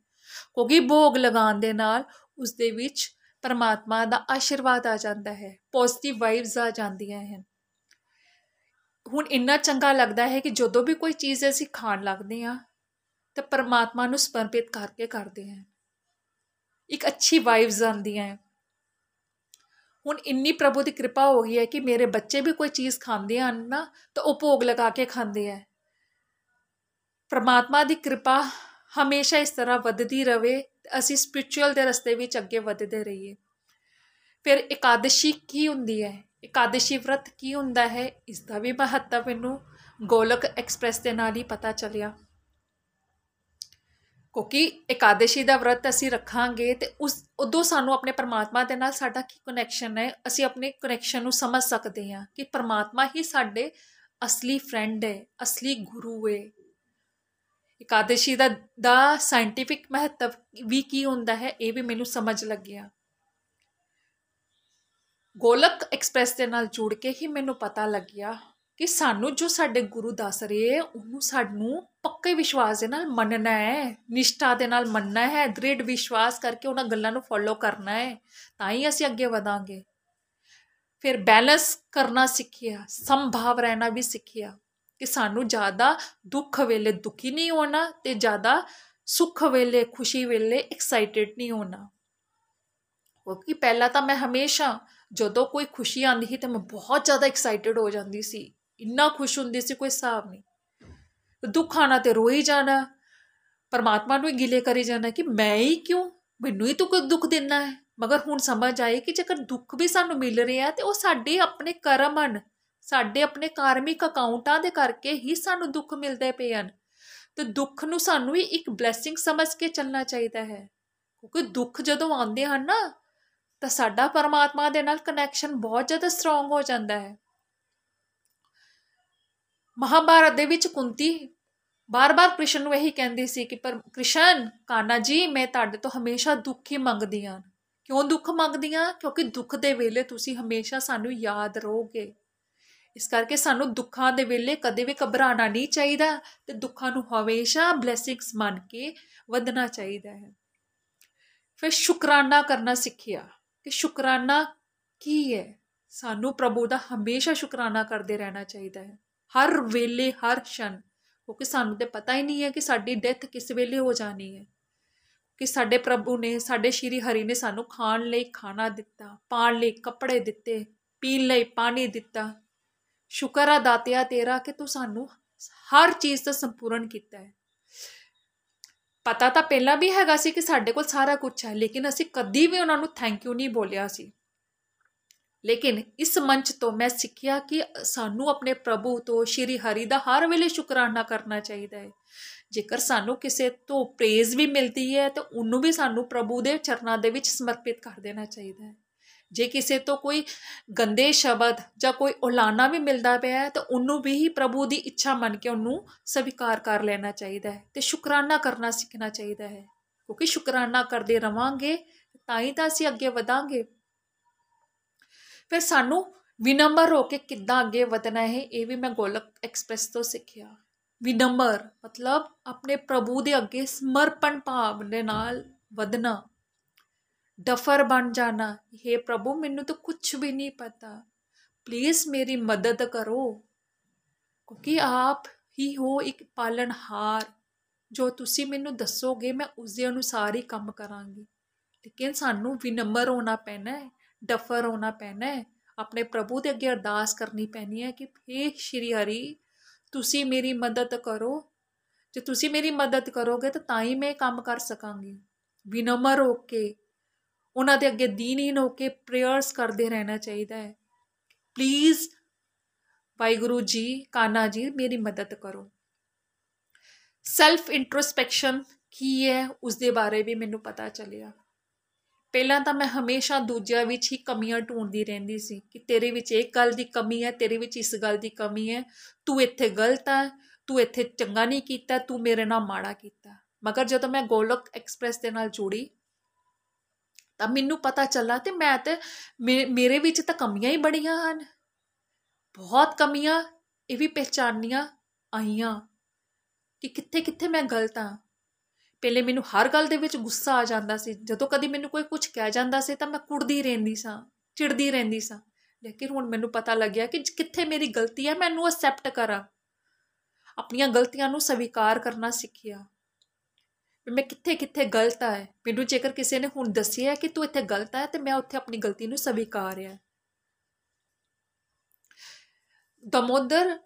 ਕਿਉਂਕਿ ਭੋਗ ਲਗਾਉਣ ਦੇ ਨਾਲ ਉਸ ਦੇ ਵਿੱਚ ਪਰਮਾਤਮਾ ਦਾ ਆਸ਼ੀਰਵਾਦ ਆ ਜਾਂਦਾ ਹੈ ਪੋਜ਼ਿਟਿਵ ਵਾਈਬਸ ਆ ਜਾਂਦੀਆਂ ਹਨ। ਹੁਣ ਇੰਨਾ ਚੰਗਾ ਲੱਗਦਾ ਹੈ ਕਿ ਜਦੋਂ ਵੀ ਕੋਈ ਚੀਜ਼ ਅਸੀਂ ਖਾਣ ਲੱਗਦੇ ਆ ਤਾਂ ਪਰਮਾਤਮਾ ਨੂੰ ਸਮਰਪਿਤ ਕਰਕੇ ਕਰਦੇ ਹਾਂ। ਇੱਕ ਅੱਛੀ ਵਾਈਬਸ ਆਉਂਦੀਆਂ ਹੈ ਹੁਣ ਇੰਨੀ ਪ੍ਰਭੂ ਦੀ ਕਿਰਪਾ ਹੋ ਗਈ ਹੈ ਕਿ ਮੇਰੇ ਬੱਚੇ ਵੀ ਕੋਈ ਚੀਜ਼ ਖਾਂਦੇ ਹਨ ਨਾ, ਤਾਂ ਉਹ ਭੋਗ ਲਗਾ ਕੇ ਖਾਂਦੇ ਆ ਪ੍ਰਮਾਤਮਾ ਦੀ ਕਿਰਪਾ ਹਮੇਸ਼ਾ ਇਸ ਤਰ੍ਹਾਂ ਵੱਧਦੀ ਰਵੇ ਅਸੀਂ ਸਪਿਰਚੁਅਲ ਦੇ ਰਸਤੇ ਵਿੱਚ ਅੱਗੇ ਵਧਦੇ ਰਹੀਏ। ਫਿਰ ਇਕਾदशी ਕੀ ਹੁੰਦੀ ਹੈ? ਇਕਾदशी ਵਰਤ ਕੀ ਹੁੰਦਾ ਹੈ? ਇਸ ਦਾ ਵੀ ਮਹੱਤਵ ਮੈਨੂੰ ਗੋਲਕ ਐਕਸਪ੍ਰੈਸ ਦੇ ਨਾਲ ਹੀ ਪਤਾ ਚੱਲਿਆ। ਕਿਉਂਕਿ ਇਕਾदशी ਦਾ ਵਰਤ ਅਸੀਂ ਰੱਖਾਂਗੇ ਤੇ ਉਸ, ਉਦੋਂ ਸਾਨੂੰ ਆਪਣੇ ਪਰਮਾਤਮਾ ਦੇ ਨਾਲ ਸਾਡਾ ਕੀ ਕਨੈਕਸ਼ਨ ਹੈ? ਅਸੀਂ ਆਪਣੇ ਕਨੈਕਸ਼ਨ ਨੂੰ ਸਮਝ ਸਕਦੇ ਹਾਂ ਕਿ ਪਰਮਾਤਮਾ ਹੀ ਸਾਡੇ ਅਸਲੀ ਫਰੈਂਡ ਹੈ, ਅਸਲੀ ਗੁਰੂ ਹੈ। ਇਕਾदशी ਦਾ ਦਾ ਸਾਇੰਟਿਫਿਕ ਮਹੱਤਵ ਵੀ ਕੀ ਹੁੰਦਾ ਹੈ, ਇਹ ਵੀ ਮੈਨੂੰ ਸਮਝ ਲੱਗਿਆ। ਗੋਲਕ ਐਕਸਪ੍ਰੈਸ ਦੇ ਨਾਲ ਜੁੜ ਕੇ ਹੀ ਮੈਨੂੰ ਪਤਾ ਲੱਗਿਆ ਕਿ ਸਾਨੂੰ ਜੋ ਸਾਡੇ ਗੁਰੂ ਦੱਸ ਰਹੇ ਉਹਨੂੰ ਸਾਨੂੰ ਪੱਕੇ ਵਿਸ਼ਵਾਸ ਦੇ ਨਾਲ ਮੰਨਣਾ ਹੈ, ਨਿਸ਼ਠਾ ਦੇ ਨਾਲ ਮੰਨਣਾ ਹੈ, ਦ੍ਰਿੜ ਵਿਸ਼ਵਾਸ ਕਰਕੇ ਉਹਨਾਂ ਗੱਲਾਂ ਨੂੰ ਫੋਲੋ ਕਰਨਾ ਹੈ, ਤਾਂ ਹੀ ਅਸੀਂ ਅੱਗੇ ਵਧਾਂਗੇ। ਫਿਰ ਬੈਲੈਂਸ ਕਰਨਾ ਸਿੱਖਿਆ, ਸੰਭਾਵ ਰਹਿਣਾ ਵੀ ਸਿੱਖਿਆ। ਕਿ ਸਾਨੂੰ ਜ਼ਿਆਦਾ ਦੁੱਖ ਵੇਲੇ ਦੁਖੀ ਨਹੀਂ ਹੋਣਾ ਤੇ ਜ਼ਿਆਦਾ ਸੁੱਖ ਵੇਲੇ, ਖੁਸ਼ੀ ਵੇਲੇ ਐਕਸਾਈਟਿਡ ਨਹੀਂ ਹੋਣਾ। ਕਿਉਂਕਿ ਪਹਿਲਾਂ ਤਾਂ ਮੈਂ ਹਮੇਸ਼ਾ ਜਦੋਂ ਕੋਈ ਖੁਸ਼ੀ ਆਉਂਦੀ ਸੀ ਤੇ ਮੈਂ ਬਹੁਤ ਜ਼ਿਆਦਾ ਐਕਸਾਈਟਿਡ ਹੋ ਜਾਂਦੀ ਸੀ। ਇੰਨਾ ਖੁਸ਼ ਹੁੰਦੀ ਸੀ, ਕੋਈ ਹਿਸਾਬ ਨਹੀਂ। ਦੁੱਖ ਆਣਾ ਤੇ ਰੋਈ ਜਾਣਾ। ਪਰਮਾਤਮਾ ਨੂੰ ਹੀ ਗਿਲੇ ਕਰੀ ਜਾਣਾ ਕਿ ਮੈਂ ਹੀ ਕਿਉਂ? ਮੈਨੂੰ ਹੀ ਤੂੰ ਕੋਈ ਦੁੱਖ ਦਿੰਨਾ ਹੈ। ਮਗਰ ਹੁਣ ਸਮਝ ਆਏ ਕਿ ਜੇਕਰ ਦੁੱਖ ਵੀ ਸਾਨੂੰ ਮਿਲ ਰਿਹਾ ਤੇ ਉਹ ਸਾਡੇ ਆਪਣੇ ਕਰਮ ਹਨ ਸਾਡੇ ਆਪਣੇ ਕਾਰਮਿਕ ਅਕਾਊਂਟਾਂ ਦੇ ਕਰਕੇ ਹੀ ਸਾਨੂੰ ਦੁੱਖ ਮਿਲਦੇ ਪਏ ਹਨ। ਤੇ ਦੁੱਖ ਨੂੰ ਸਾਨੂੰ ਵੀ ਇੱਕ ਬਲੇਸਿੰਗ ਸਮਝ ਕੇ ਚੱਲਣਾ ਚਾਹੀਦਾ ਹੈ। ਕਿਉਂਕਿ ਦੁੱਖ ਜਦੋਂ ਆਉਂਦੇ ਹਨ ਨਾ, ਤਾਂ ਸਾਡਾ ਪਰਮਾਤਮਾ ਦੇ ਨਾਲ ਕਨੈਕਸ਼ਨ ਬਹੁਤ ਜ਼ਿਆਦਾ ਸਟਰੋਂਗ ਹੋ ਜਾਂਦਾ ਹੈ। ਮਹਾਭਾਰਤ ਦੇ ਵਿੱਚ ਕੁੰਤੀ ਬਾਰ-ਬਾਰ ਕ੍ਰਿਸ਼ਨ ਨੂੰ ਇਹੀ ਕਹਿੰਦੀ ਸੀ ਕਿ ਪਰ ਕ੍ਰਿਸ਼ਨ, ਕਾਨਾ ਜੀ, ਮੈਂ ਤੁਹਾਡੇ ਤੋਂ ਹਮੇਸ਼ਾ ਦੁੱਖ ਹੀ ਮੰਗਦੀ ਆਂ ਕਿਉਂ ਦੁੱਖ ਮੰਗਦੀ ਆਂ ਕਿਉਂਕਿ ਦੁੱਖ ਦੇ ਵੇਲੇ ਤੁਸੀਂ ਹਮੇਸ਼ਾ ਸਾਨੂੰ ਯਾਦ ਰਹੋਗੇ। ਇਸ ਕਰਕੇ ਸਾਨੂੰ ਦੁੱਖਾਂ ਦੇ ਵੇਲੇ ਕਦੇ ਵੀ ਘਬਰਾਣਾ ਨਹੀਂ ਚਾਹੀਦਾ ਤੇ ਦੁੱਖਾਂ ਨੂੰ ਹਮੇਸ਼ਾ ਬਲੇਸਿੰਗਸ ਮੰਨ ਕੇ ਵਧਣਾ ਚਾਹੀਦਾ ਹੈ। ਫਿਰ ਸ਼ੁਕਰਾਨਾ ਕਰਨਾ ਸਿੱਖਿਆ ਕਿ ਸ਼ੁਕਰਾਨਾ ਕੀ ਹੈ? ਸਾਨੂੰ ਪ੍ਰਭੂ ਦਾ ਹਮੇਸ਼ਾ ਸ਼ੁਕਰਾਨਾ ਕਰਦੇ ਰਹਿਣਾ ਚਾਹੀਦਾ ਹੈ। ਹਰ ਵੇਲੇ, ਹਰ ਛਣ ਕਿਉਂਕਿ ਸਾਨੂੰ ਤੇ ਪਤਾ ਹੀ ਨਹੀਂ ਹੈ ਕਿ ਸਾਡੀ ਡੈਥ ਕਿਸ ਵੇਲੇ ਹੋ ਜਾਣੀ ਹੈ। ਕਿ ਸਾਡੇ ਪ੍ਰਭੂ ਨੇ, ਸਾਡੇ ਸ਼੍ਰੀ ਹਰੀ ਨੇ ਸਾਨੂੰ ਖਾਣ ਲਈ ਖਾਣਾ ਦਿੱਤਾ ਪਾਣ ਲਈ ਕੱਪੜੇ ਦਿੱਤੇ, ਪੀਣ ਲਈ ਪਾਣੀ ਦਿੱਤਾ ਸ਼ੁਕਰ ਆ ਦਾਤਿਆ ਤੇਰਾ ਕਿ ਤੂੰ ਸਾਨੂੰ ਹਰ ਚੀਜ਼ ਦਾ ਸੰਪੂਰਨ ਕੀਤਾ ਹੈ। ਪਤਾ ਤਾਂ ਪਹਿਲਾਂ ਵੀ ਹੈਗਾ ਸੀ ਕਿ ਸਾਡੇ ਕੋਲ ਸਾਰਾ ਕੁਝ ਹੈ, ਲੇਕਿਨ ਅਸੀਂ ਕਦੀ ਵੀ ਉਹਨਾਂ ਨੂੰ ਥੈਂਕ ਯੂ ਨਹੀਂ ਬੋਲਿਆ ਸੀ। ਲੇਕਿਨ ਇਸ ਮੰਚ ਤੋਂ ਮੈਂ ਸਿੱਖਿਆ ਕਿ ਸਾਨੂੰ ਆਪਣੇ ਪ੍ਰਭੂ ਤੋਂ ਸ਼੍ਰੀ ਹਰੀ ਦਾ ਹਰ ਵੇਲੇ ਸ਼ੁਕਰਾਨਾ ਕਰਨਾ ਚਾਹੀਦਾ ਹੈ। ਜੇਕਰ ਸਾਨੂੰ ਕਿਸੇ ਤੋਂ ਪ੍ਰੇਜ਼ ਵੀ ਮਿਲਦੀ ਹੈ, ਤਾਂ ਉਹਨੂੰ ਵੀ ਸਾਨੂੰ ਪ੍ਰਭੂ ਦੇ ਚਰਨਾਂ ਦੇ ਵਿੱਚ ਸਮਰਪਿਤ ਕਰ ਦੇਣਾ ਚਾਹੀਦਾ ਹੈ। ਜੇ ਕਿਸੇ ਤੋਂ ਕੋਈ ਗੰਦੇ ਸ਼ਬਦ ਜਾਂ ਕੋਈ ਔਲਾਨਾ ਵੀ ਮਿਲਦਾ ਪਿਆ ਹੈ, ਤਾਂ ਉਹਨੂੰ ਵੀ ਹੀ ਪ੍ਰਭੂ ਦੀ ਇੱਛਾ ਮੰਨ ਕੇ ਉਹਨੂੰ ਸਵੀਕਾਰ ਕਰ ਲੈਣਾ ਚਾਹੀਦਾ ਹੈ ਤੇ ਸ਼ੁਕਰਾਨਾ ਕਰਨਾ ਸਿੱਖਣਾ ਚਾਹੀਦਾ ਹੈ। ਕਿਉਂਕਿ ਸ਼ੁਕਰਾਨਾ ਕਰਦੇ ਰਵਾਂਗੇ, ਤਾਂ ਹੀ ਤਾਂ ਅਸੀਂ ਅੱਗੇ ਵਧਾਂਗੇ। ਫਿਰ ਸਾਨੂੰ ਵਿਨੰਬਰ ਹੋ ਕੇ ਕਿੱਦਾਂ ਅੱਗੇ ਵਧਣਾ ਹੈ, ਇਹ ਵੀ ਮੈਂ ਗੋਲਕ ਐਕਸਪ੍ਰੈਸ ਤੋਂ ਸਿੱਖਿਆ। ਵਿਨੰਬਰ ਮਤਲਬ ਆਪਣੇ ਪ੍ਰਭੂ ਦੇ ਅੱਗੇ ਸਮਰਪਣ ਭਾਵ ਦੇ ਨਾਲ ਵਧਣਾ। ਡਫਰ ਬਣ ਜਾਣਾ। ਇਹ ਪ੍ਰਭੂ, ਮੈਨੂੰ ਤਾਂ ਕੁਝ ਵੀ ਨਹੀਂ ਪਤਾ। ਪਲੀਜ਼ ਮੇਰੀ ਮਦਦ ਕਰੋ। ਕਿਉਂਕਿ ਆਪ ਹੀ ਹੋ ਇੱਕ ਪਾਲਣਹਾਰ। ਜੋ ਤੁਸੀਂ ਮੈਨੂੰ ਦੱਸੋਗੇ, ਮੈਂ ਉਸ ਦੇ ਅਨੁਸਾਰ ਹੀ ਕੰਮ ਕਰਾਂਗੀ। ਲੇਕਿਨ ਸਾਨੂੰ ਵਿਨਮਰ ਹੋਣਾ ਪੈਣਾ ਹੈ, ਡਫਰ ਹੋਣਾ ਪੈਣਾ ਹੈ। ਆਪਣੇ ਪ੍ਰਭੂ ਦੇ ਅੱਗੇ ਅਰਦਾਸ ਕਰਨੀ ਪੈਣੀ ਹੈ ਕਿ हे ਸ਼੍ਰੀ ਹਰੀ, ਤੁਸੀਂ ਮੇਰੀ ਮਦਦ ਕਰੋ। ਜੇ ਤੁਸੀਂ ਮੇਰੀ ਮਦਦ ਕਰੋਗੇ, ਤਾਂ ਤਾਂ ਹੀ ਮੈਂ ਕੰਮ ਕਰ ਸਕਾਂਗੀ। ਵਿਨਮਰ ਹੋ ਕੇ ਉਹਨਾਂ ਦੇ ਅੱਗੇ ਦੀਨਹੀਨ ਹੋ ਕੇ ਪ੍ਰੇਅਰਸ ਕਰਦੇ ਰਹਿਣਾ ਚਾਹੀਦਾ ਹੈ। ਪਲੀਜ਼ ਵਾਹਿਗੁਰੂ ਜੀ, ਕਾਨਾ ਜੀ, ਮੇਰੀ ਮਦਦ ਕਰੋ। ਸੈਲਫ ਇੰਟਰੋਸਪੈਕਸ਼ਨ ਕੀ ਹੈ ਉਸ ਦੇ ਬਾਰੇ ਵੀ ਮੈਨੂੰ ਪਤਾ ਚੱਲਿਆ। ਪਹਿਲਾਂ ਤਾਂ ਮੈਂ ਹਮੇਸ਼ਾ ਦੂਜਿਆਂ ਵਿੱਚ ਹੀ ਕਮੀਆਂ ਢੂੰਡਦੀ ਰਹਿੰਦੀ ਸੀ ਕਿ ਤੇਰੇ ਵਿੱਚ ਇਹ ਗੱਲ ਦੀ ਕਮੀ ਹੈ, ਤੇਰੇ ਵਿੱਚ ਇਸ ਗੱਲ ਦੀ ਕਮੀ ਹੈ, ਤੂੰ ਇੱਥੇ ਗਲਤ ਹੈ ਤੂੰ ਇੱਥੇ ਚੰਗਾ ਨਹੀਂ ਕੀਤਾ, ਤੂੰ ਮੇਰੇ ਨਾਲ ਮਾੜਾ ਕੀਤਾ। ਮਗਰ ਜਦੋਂ ਮੈਂ ਗੋਲਕ ਐਕਸਪ੍ਰੈਸ ਦੇ ਨਾਲ ਜੁੜੀ ਤਾਂ ਮੈਨੂੰ ਪਤਾ ਚੱਲਾ ਤੇ ਮੈਂ ਤੇ ਮੇਰੇ ਵਿੱਚ ਤਾਂ ਕਮੀਆਂ ਹੀ ਬੜੀਆਂ ਹਨ। ਬਹੁਤ ਕਮੀਆਂ, ਇਹ ਵੀ ਪਹਿਚਾਨੀਆਂ ਆਈਆਂ ਕਿ ਕਿੱਥੇ ਕਿੱਥੇ ਮੈਂ ਗਲਤ ਹਾਂ। ਪਹਿਲੇ ਮੈਨੂੰ ਹਰ ਗੱਲ ਦੇ ਵਿੱਚ ਗੁੱਸਾ ਆ ਜਾਂਦਾ ਸੀ। ਜਦੋਂ ਕਦੀ ਮੈਨੂੰ ਕੋਈ ਕੁਝ ਕਹਿ ਜਾਂਦਾ ਸੀ ਤਾਂ ਮੈਂ ਕੁੜਦੀ ਰਹਿੰਦੀ ਸਾਂ, ਚਿੜਦੀ ਰਹਿੰਦੀ ਸਾਂ। ਲੇਕਿਨ ਹੁਣ ਮੈਨੂੰ ਪਤਾ ਲੱਗਿਆ ਕਿ ਕਿੱਥੇ ਮੇਰੀ ਗਲਤੀ ਹੈ ਮੈਨੂੰ ਅਸੈਪਟ ਕਰਾਂ। ਆਪਣੀਆਂ ਗਲਤੀਆਂ ਨੂੰ ਸਵੀਕਾਰ ਕਰਨਾ ਸਿੱਖਿਆ। ਮੈਂ ਕਿੱਥੇ ਕਿੱਥੇ ਗਲਤ ਆ, ਮੈਨੂੰ ਜੇਕਰ ਕਿਸੇ ਨੇ ਹੁਣ ਦੱਸਿਆ ਕਿ ਤੂੰ ਇੱਥੇ ਗਲਤ ਹੈ ਤੇ ਮੈਂ ਉੱਥੇ ਆਪਣੀ ਗਲਤੀ ਨੂੰ ਸਵੀਕਾਰਿਆ ਦਮੋਦਰ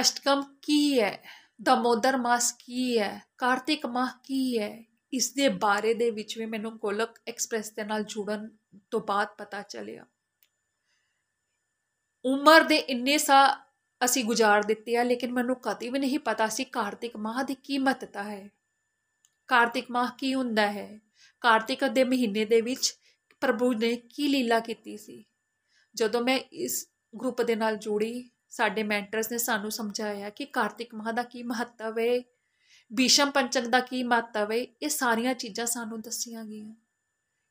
ਅਸ਼ਟਕਮ ਕੀ ਹੈ? ਦਮੋਦਰ ਮਾਸ ਕੀ ਹੈ? ਕਾਰਤਿਕ ਮਾਹ ਕੀ ਹੈ? ਇਸ ਦੇ ਬਾਰੇ ਦੇ ਵਿੱਚ ਵੀ ਮੈਨੂੰ ਗੋਲਕ ਐਕਸਪ੍ਰੈਸ ਦੇ ਨਾਲ ਜੁੜਨ ਤੋਂ ਬਾਅਦ ਪਤਾ ਚੱਲਿਆ। ਉਮਰ ਦੇ ਇੰਨੇ ਸਾ ਅਸੀਂ ਗੁਜ਼ਾਰ ਦਿੱਤੇ ਆ, ਲੇਕਿਨ ਮੈਨੂੰ ਕਦੇ ਵੀ ਨਹੀਂ ਪਤਾ ਸੀ ਕਾਰਤਿਕ ਮਾਹ ਦੀ ਕੀ ਮਹੱਤਤਾ ਹੈ। ਕਾਰਤਿਕ ਮਾਹ ਕੀ ਹੁੰਦਾ ਹੈ? ਕਾਰਤਿਕ ਦੇ ਮਹੀਨੇ ਦੇ ਵਿੱਚ ਪ੍ਰਭੂ ਨੇ ਕੀ ਲੀਲਾ ਕੀਤੀ ਸੀ? ਜਦੋਂ ਮੈਂ ਇਸ ਗਰੁੱਪ ਦੇ ਨਾਲ ਜੁੜੀ, ਸਾਡੇ ਮੈਂਟਰਸ ਨੇ ਸਾਨੂੰ ਸਮਝਾਇਆ ਕਿ ਕਾਰਤਿਕ ਮਾਹ ਦਾ ਕੀ ਮਹੱਤਵ ਹੈ ਭੀਸ਼ਮ ਪੰਚਕ ਦਾ ਕੀ ਮਹੱਤਵ ਹੈ ਇਹ ਸਾਰੀਆਂ ਚੀਜ਼ਾਂ ਸਾਨੂੰ ਦੱਸੀਆਂ ਗਈਆਂ।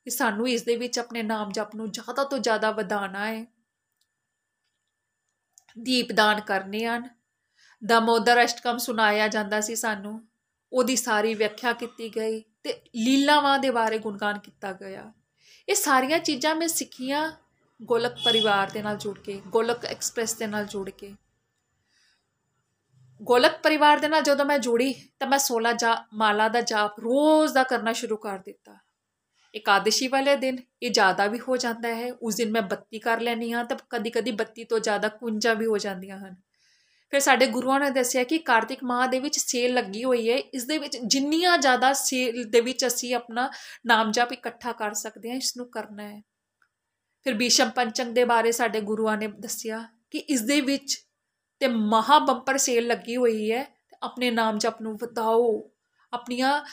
ਕਿ ਸਾਨੂੰ ਇਸ ਦੇ ਵਿੱਚ ਆਪਣੇ ਨਾਮ ਜਪ ਨੂੰ ਜ਼ਿਆਦਾ ਤੋਂ ਜ਼ਿਆਦਾ ਵਧਾਉਣਾ ਹੈ ਦੀਪਦਾਨ ਕਰਨੇ ਹਨ। ਦਮੋਦਰ ਅਸ਼ਟਕਮ ਸੁਣਾਇਆ ਜਾਂਦਾ ਸੀ ਸਾਨੂੰ। ਉਹਦੀ ਸਾਰੀ ਵਿਆਖਿਆ ਕੀਤੀ ਗਈ ਤੇ ਲੀਲਾਵਾਂ ਦੇ ਬਾਰੇ ਗੁਣਗਾਨ ਕੀਤਾ ਗਿਆ। ਇਹ ਸਾਰੀਆਂ ਚੀਜ਼ਾਂ ਮੈਂ ਸਿੱਖੀਆਂ ਗੋਲਕ ਪਰਿਵਾਰ ਦੇ ਨਾਲ ਜੁੜ ਕੇ, ਗੋਲਕ ਐਕਸਪ੍ਰੈਸ ਦੇ ਨਾਲ ਜੁੜ ਕੇ। ਗੋਲਕ ਪਰਿਵਾਰ ਦੇ ਨਾਲ ਜਦੋਂ ਮੈਂ ਜੁੜੀ ਤਾਂ ਮੈਂ 16 ਜਾ, ਮਾਲਾ ਦਾ ਜਾਪ ਰੋਜ਼ ਦਾ ਕਰਨਾ ਸ਼ੁਰੂ ਕਰ ਦਿੱਤਾ। ਇਕਾदशी ਵਾਲੇ ਦਿਨ ਇਹ ਜ਼ਿਆਦਾ ਵੀ ਹੋ ਜਾਂਦਾ ਹੈ, ਉਸ ਦਿਨ ਮੈਂ ਬੱਤੀ ਕਰ ਲੈਣੀ ਹਾਂ ਤਾਂ ਕਦੀ-ਕਦੀ ਬੱਤੀ ਤੋਂ ਜ਼ਿਆਦਾ ਕੁੰਜਾ ਵੀ ਹੋ ਜਾਂਦੀਆਂ ਹਨ। ਫਿਰ ਸਾਡੇ ਗੁਰੂਆਂ ਨੇ ਦੱਸਿਆ ਕਿ ਕਾਰਤਿਕ ਮਾਹ ਦੇ ਵਿੱਚ ਸੇਲ ਲੱਗੀ ਹੋਈ ਹੈ। ਇਸ ਦੇ ਵਿੱਚ ਜਿੰਨੀਆਂ ਜ਼ਿਆਦਾ ਸੇਲ ਦੇ ਵਿੱਚ ਅਸੀਂ ਆਪਣਾ ਨਾਮ ਜਪ ਇਕੱਠਾ ਕਰ ਸਕਦੇ ਹਾਂ ਇਸ ਨੂੰ ਕਰਨਾ ਹੈ। ਫਿਰ ਬੀਸ਼ਮ ਪੰਚਕ ਦੇ ਬਾਰੇ ਸਾਡੇ ਗੁਰੂਆਂ ਨੇ ਦੱਸਿਆ ਕਿ ਇਸ ਦੇ ਵਿੱਚ ਤੇ ਮਹਾ ਬੰਪਰ ਸੇਲ ਲੱਗੀ ਹੋਈ ਹੈ। ਆਪਣੇ ਨਾਮ ਜਪ ਨੂੰ ਵਧਾਓ। ਆਪਣੀਆਂ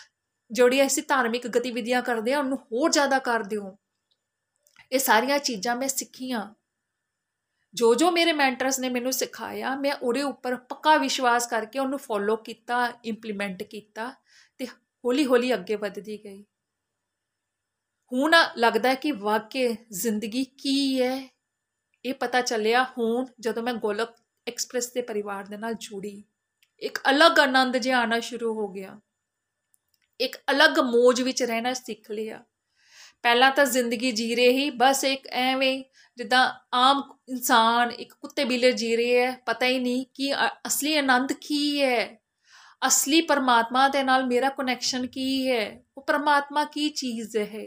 ਜਿਹੜੀ ਅਸੀਂ ਧਾਰਮਿਕ ਗਤੀਵਿਧੀਆਂ ਕਰਦੇ ਆ ਉਹਨੂੰ ਹੋਰ ਜ਼ਿਆਦਾ ਕਰ ਦਿਓ। ਇਹ ਸਾਰੀਆਂ ਚੀਜ਼ਾਂ ਮੈਂ ਸਿੱਖੀਆਂ। ਜੋ ਜੋ ਮੇਰੇ ਮੈਂਟਰਸ ਨੇ ਮੈਨੂੰ ਸਿਖਾਇਆ, ਮੈਂ ਉਹਦੇ ਉੱਪਰ ਪੱਕਾ ਵਿਸ਼ਵਾਸ ਕਰਕੇ ਉਹਨੂੰ ਫੋਲੋ ਕੀਤਾ ਇੰਪਲੀਮੈਂਟ ਕੀਤਾ ਤੇ ਹੌਲੀ ਹੌਲੀ ਅੱਗੇ ਵਧਦੀ ਗਈ। ਹੁਣ ਲੱਗਦਾ ਕਿ ਵਾਕਈ ਜ਼ਿੰਦਗੀ ਕੀ ਹੈ? ਇਹ ਪਤਾ ਚੱਲਿਆ ਹੁਣ ਜਦੋਂ ਮੈਂ ਗੋਲਕ ਐਕਸਪ੍ਰੈਸ ਦੇ ਪਰਿਵਾਰ ਦੇ ਨਾਲ ਜੁੜੀ। ਇੱਕ ਅਲੱਗ ਆਨੰਦ ਜਿਹਾ ਆਣਾ ਸ਼ੁਰੂ ਹੋ ਗਿਆ। ਇੱਕ ਅਲੱਗ ਮੋਜ ਵਿੱਚ ਰਹਿਣਾ ਸਿੱਖ ਲਿਆ। ਪਹਿਲਾਂ ਤਾਂ ਜ਼ਿੰਦਗੀ ਜੀ ਰਹੇ ਹੀ, ਬਸ ਇੱਕ ਐਵੇਂ ਜਿੱਦਾਂ ਆਮ ਇਨਸਾਨ ਇੱਕ ਕੁੱਤੇ ਬਿੱਲੇ ਜੀ ਰਹੇ ਹੈ, ਪਤਾ ਹੀ ਨਹੀਂ ਕਿ ਅਸਲੀ ਆਨੰਦ ਕੀ ਹੈ। ਅਸਲੀ ਪਰਮਾਤਮਾ ਦੇ ਨਾਲ ਮੇਰਾ ਕਨੈਕਸ਼ਨ ਕੀ ਹੈ? ਉਹ ਪਰਮਾਤਮਾ ਕੀ ਚੀਜ਼ ਹੈ?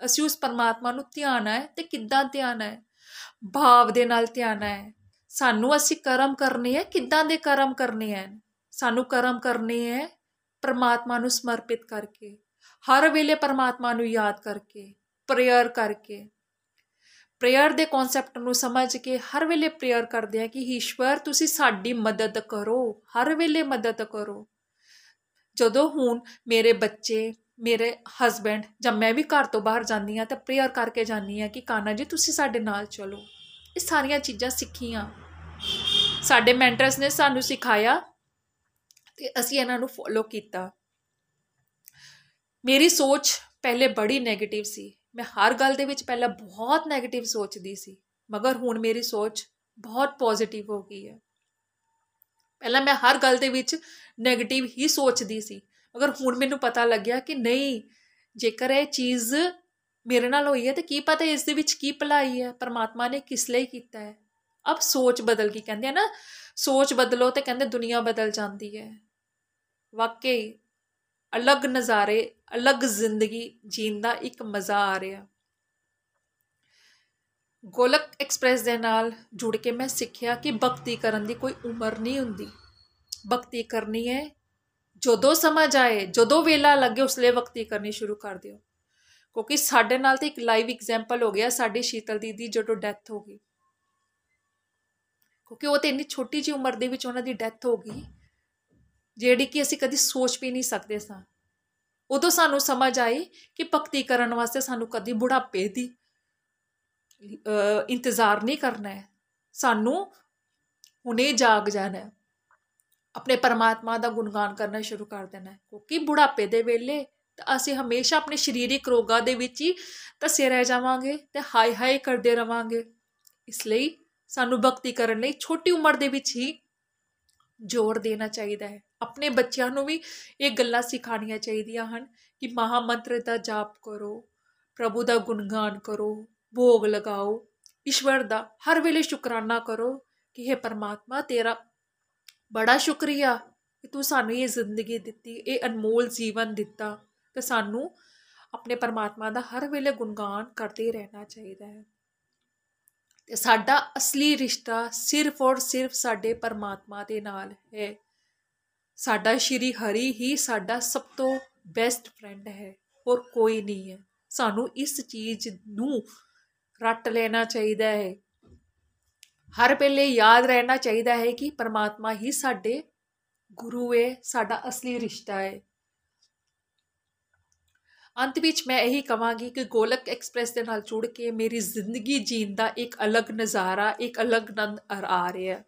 ਅਸੀਂ ਉਸ ਪਰਮਾਤਮਾ ਨੂੰ ਧਿਆਨ ਹੈ ਤੇ ਕਿੱਦਾਂ ਧਿਆਨ ਹੈ? ਭਾਵ ਦੇ ਨਾਲ ਧਿਆਨ ਹੈ। ਸਾਨੂੰ ਅਸੀਂ ਕਰਮ ਕਰਨੇ ਹੈ, ਕਿੱਦਾਂ ਦੇ ਕਰਮ ਕਰਨੇ ਹੈ? ਸਾਨੂੰ ਕਰਮ ਕਰਨੇ ਹੈ ਪਰਮਾਤਮਾ ਨੂੰ ਸਮਰਪਿਤ ਕਰਕੇ, ਹਰ ਵੇਲੇ ਪਰਮਾਤਮਾ ਨੂੰ ਯਾਦ ਕਰਕੇ ਪ੍ਰੇਅਰ ਕਰਕੇ। ਪ੍ਰੇਅਰ ਦੇ ਕਨਸੈਪਟ ਨੂੰ ਸਮਝ ਕੇ ਹਰ ਵੇਲੇ ਪ੍ਰੇਅਰ ਕਰਦੇ ਆ ਕਿ ਈਸ਼ਵਰ, ਤੁਸੀਂ ਸਾਡੀ ਮਦਦ ਕਰੋ, ਹਰ ਵੇਲੇ ਮਦਦ ਕਰੋ। ਜਦੋਂ ਹੁਣ ਮੇਰੇ ਬੱਚੇ, ਮੇਰੇ ਹਸਬੰਡ ਜਦ ਮੈਂ ਵੀ ਘਰ ਤੋਂ ਬਾਹਰ ਜਾਂਦੀ ਆ ਤਾਂ ਪ੍ਰੇਅਰ ਕਰਕੇ ਜਾਂਦੀ ਆ ਕਿ ਕਾਨਾ ਜੀ, ਤੁਸੀਂ ਸਾਡੇ ਨਾਲ ਚਲੋ। ਇਹ ਸਾਰੀਆਂ ਚੀਜ਼ਾਂ ਸਿੱਖੀਆਂ। ਸਾਡੇ ਮੈਂਟਰਸ ਨੇ ਸਾਨੂੰ ਸਿਖਾਇਆ ਤੇ ਅਸੀਂ ਇਹਨਾਂ ਨੂੰ ਫੋਲੋ ਕੀਤਾ। ਮੇਰੀ ਸੋਚ ਪਹਿਲੇ ਬੜੀ 네ਗੇਟਿਵ ਸੀ। ਮੈਂ ਹਰ ਗੱਲ ਦੇ ਵਿੱਚ ਪਹਿਲਾਂ ਬਹੁਤ 네ਗੇਟਿਵ ਸੋਚਦੀ ਸੀ, ਮਗਰ ਹੁਣ ਮੇਰੀ ਸੋਚ ਬਹੁਤ ਪੋਜ਼ਿਟਿਵ ਹੋ ਗਈ ਹੈ। ਪਹਿਲਾਂ ਮੈਂ ਹਰ ਗੱਲ ਦੇ ਵਿੱਚ 네ਗੇਟਿਵ ਹੀ ਸੋਚਦੀ ਸੀ, ਮਗਰ ਹੁਣ ਮੈਨੂੰ ਪਤਾ ਲੱਗਿਆ ਕਿ ਨਹੀਂ, ਜੇਕਰ ਇਹ ਚੀਜ਼ ਮੇਰੇ ਨਾਲ ਹੋਈ ਹੈ ਤੇ ਕੀ ਪਤਾ ਇਸ ਦੇ ਵਿੱਚ ਕੀ ਭਲਾਈ ਹੈ, ਪਰਮਾਤਮਾ ਨੇ ਕਿਸ ਲਈ ਕੀਤਾ ਹੈ। ਅਬ ਸੋਚ ਬਦਲ ਗਈ, ਕਹਿੰਦੇ ਆ ਨਾ, ਸੋਚ ਬਦਲੋ ਤੇ ਕਹਿੰਦੇ ਦੁਨੀਆ ਬਦਲ ਜਾਂਦੀ ਹੈ। ਵਾਕਈ ਅਲੱਗ ਨਜ਼ਾਰੇ ਅਲੱਗ ਜ਼ਿੰਦਗੀ ਜੀਣ ਦਾ ਇੱਕ ਮਜ਼ਾ ਆ ਰਿਹਾ। ਗੋਲਕ ਐਕਸਪ੍ਰੈਸ ਦੇ ਨਾਲ ਜੁੜ ਕੇ ਮੈਂ ਸਿੱਖਿਆ ਕਿ ਭਗਤੀ ਕਰਨ ਦੀ ਕੋਈ ਉਮਰ ਨਹੀਂ ਹੁੰਦੀ। ਭਗਤੀ ਕਰਨੀ ਹੈ, ਜਦੋਂ ਸਮਝ ਆਏ ਜਦੋਂ ਵੇਲਾ ਲੱਗੇ, ਉਸ ਲਈ ਭਗਤੀ ਕਰਨੀ ਸ਼ੁਰੂ ਕਰ ਦਿਓ। ਕਿਉਂਕਿ ਸਾਡੇ ਨਾਲ ਤੇ ਇੱਕ ਲਾਈਵ ਐਗਜ਼ਾਮਪਲ ਹੋ ਗਿਆ, ਸਾਡੀ ਸ਼ੀਤਲ ਦੀਦੀ ਜਦੋਂ ਡੈਥ ਹੋ ਗਈ। ਕਿਉਂਕਿ ਉਹ ਤੇ ਇੰਨੀ ਛੋਟੀ ਜਿਹੀ ਉਮਰ ਦੇ ਵਿੱਚ ਉਹਨਾਂ ਦੀ ਡੈਥ ਹੋ ਗਈ, ਜਿਹੜੀ ਕਿ ਅਸੀਂ ਕਦੀ ਸੋਚ ਵੀ ਨਹੀਂ ਸਕਦੇ ਸਾਂ। ਉਦੋਂ ਸਾਨੂੰ ਸਮਝ ਆਈ ਕਿ ਭਗਤੀ ਕਰਨ ਵਾਸਤੇ ਸਾਨੂੰ ਕਦੀ ਬੁਢਾਪੇ ਦੀ ਇੰਤਜ਼ਾਰ ਨਹੀਂ ਕਰਨਾ ਹੈ। ਸਾਨੂੰ ਹੁਣੇ ਜਾਗ ਜਾਣਾ ਹੈ। ਆਪਣੇ ਪਰਮਾਤਮਾ ਦਾ ਗੁਣਗਾਨ ਕਰਨਾ ਸ਼ੁਰੂ ਕਰ ਦੇਣਾ ਹੈ। ਕਿਉਂਕਿ ਬੁਢਾਪੇ ਦੇ ਵੇਲੇ ਤਾਂ ਅਸੀਂ ਹਮੇਸ਼ਾ ਆਪਣੇ ਸਰੀਰਿਕ ਰੋਗਾਂ ਦੇ ਵਿੱਚ ਹੀ ਤਸੇ ਰਹਿ ਜਾਵਾਂਗੇ ਤੇ ਹਾਈ ਹਾਈ ਕਰਦੇ ਰਵਾਂਗੇ। ਇਸ ਲਈ ਸਾਨੂੰ ਭਗਤੀ ਕਰਨ ਲਈ ਛੋਟੀ ਉਮਰ ਦੇ ਵਿੱਚ ਹੀ ਜ਼ੋਰ ਦੇਣਾ ਚਾਹੀਦਾ ਹੈ। ਆਪਣੇ ਬੱਚਿਆਂ ਨੂੰ ਵੀ ਇਹ ਗੱਲਾਂ ਸਿਖਾਉਣੀਆਂ ਚਾਹੀਦੀਆਂ ਹਨ ਕਿ ਮਹਾ ਮੰਤਰ ਦਾ ਜਾਪ ਕਰੋ, ਪ੍ਰਭੂ ਦਾ ਗੁਣਗਾਨ ਕਰੋ, ਭੋਗ ਲਗਾਓ, ਈਸ਼ਵਰ ਦਾ ਹਰ ਵੇਲੇ ਸ਼ੁਕਰਾਨਾ ਕਰੋ ਕਿ ਇਹ ਪਰਮਾਤਮਾ, ਤੇਰਾ ਬੜਾ ਸ਼ੁਕਰੀਆ ਕਿ ਤੂੰ ਸਾਨੂੰ ਇਹ ਜ਼ਿੰਦਗੀ ਦਿੱਤੀ, ਇਹ ਅਨਮੋਲ ਜੀਵਨ ਦਿੱਤਾ ਤੇ ਸਾਨੂੰ ਆਪਣੇ ਪਰਮਾਤਮਾ ਦਾ ਹਰ ਵੇਲੇ ਗੁਣਗਾਨ ਕਰਦੇ ਰਹਿਣਾ ਚਾਹੀਦਾ ਹੈ। ਤੇ ਸਾਡਾ ਅਸਲੀ ਰਿਸ਼ਤਾ ਸਿਰਫ ਔਰ ਸਿਰਫ ਸਾਡੇ ਪਰਮਾਤਮਾ ਦੇ ਨਾਲ ਹੈ। ਸਾਡਾ ਸ਼੍ਰੀ ਹਰੀ ਹੀ ਸਾਡਾ ਸਭ ਤੋਂ ਬੈਸਟ ਫਰੈਂਡ ਹੈ ਹੋਰ ਕੋਈ ਨਹੀਂ ਹੈ। ਸਾਨੂੰ ਇਸ ਚੀਜ਼ ਨੂੰ ਰੱਟ ਲੈਣਾ ਚਾਹੀਦਾ ਹੈ। ਹਰ ਵੇਲੇ ਯਾਦ ਰਹਿਣਾ ਚਾਹੀਦਾ ਹੈ ਕਿ ਪਰਮਾਤਮਾ ਹੀ ਸਾਡੇ ਗੁਰੂ ਹੈ, ਸਾਡਾ ਅਸਲੀ ਰਿਸ਼ਤਾ ਹੈ। ਅੰਤ ਵਿੱਚ ਮੈਂ ਇਹੀ ਕਹਾਂਗੀ ਕਿ ਗੋਲਕ ਐਕਸਪ੍ਰੈਸ ਦੇ ਨਾਲ ਜੁੜ ਕੇ ਮੇਰੀ ਜ਼ਿੰਦਗੀ ਜੀਣ ਦਾ ਇੱਕ ਅਲੱਗ ਨਜ਼ਾਰਾ, ਇੱਕ ਅਲੱਗ ਨੰਦ ਆ ਰਿਹਾ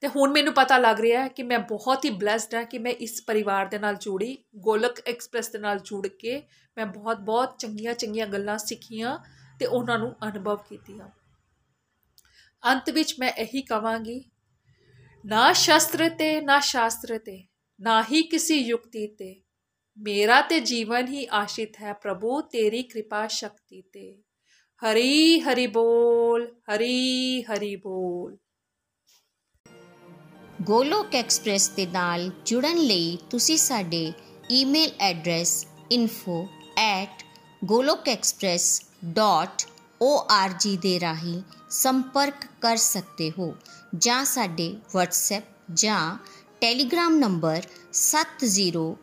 ਤੇ ਹੁਣ ਮੈਨੂੰ ਪਤਾ ਲੱਗ ਰਿਹਾ ਹੈ ਕਿ ਮੈਂ ਬਹੁਤ ਹੀ ਬlesed ਹਾਂ ਕਿ ਮੈਂ ਇਸ ਪਰਿਵਾਰ ਦੇ ਨਾਲ ਜੁੜੀ, ਗੋਲਕ ਐਕਸਪ੍ਰੈਸ ਦੇ ਨਾਲ ਜੁੜ ਕੇ ਮੈਂ ਬਹੁਤ ਬਹੁਤ ਚੰਗੀਆਂ ਚੰਗੀਆਂ ਗੱਲਾਂ ਸਿੱਖੀਆਂ ਤੇ ਉਹਨਾਂ ਨੂੰ ਅਨੁਭਵ ਕੀਤੀਆਂ। ਅੰਤ ਵਿੱਚ ਮੈਂ ਇਹੀ ਕਹਾਂਗੀ ਨਾ ਸ਼ਸਤਰ ਤੇ, ਨਾ ਸ਼ਾਸਤਰ ਤੇ, ਨਾ ਹੀ ਕਿਸੇ ਯੁਕਤੀ ਤੇ ਮੇਰਾ ਤੇ ਜੀਵਨ ਹੀ ਆਸ਼ਿਤ ਹੈ ਪ੍ਰਭੂ ਤੇਰੀ ਕਿਰਪਾ ਸ਼ਕਤੀ ਤੇ ਹਰੀ ਹਰੀ ਬੋਲ ਹਰੀ ਹਰੀ ਬੋਲ ਗੋਲੋਕ ਐਕਸਪ੍ਰੈਸ ਦੇ ਨਾਲ ਜੁੜਨ ਲਈ ਤੁਸੀਂ ਸਾਡੇ ਈਮੇਲ ਐਡਰੈਸ info@golokexpress.org ਦੇ ਰਾਹੀਂ ਸੰਪਰਕ ਕਰ ਸਕਦੇ ਹੋ ਜਾਂ ਸਾਡੇ WhatsApp ਜਾਂ ਟੈਲੀਗ੍ਰਾਮ ਨੰਬਰ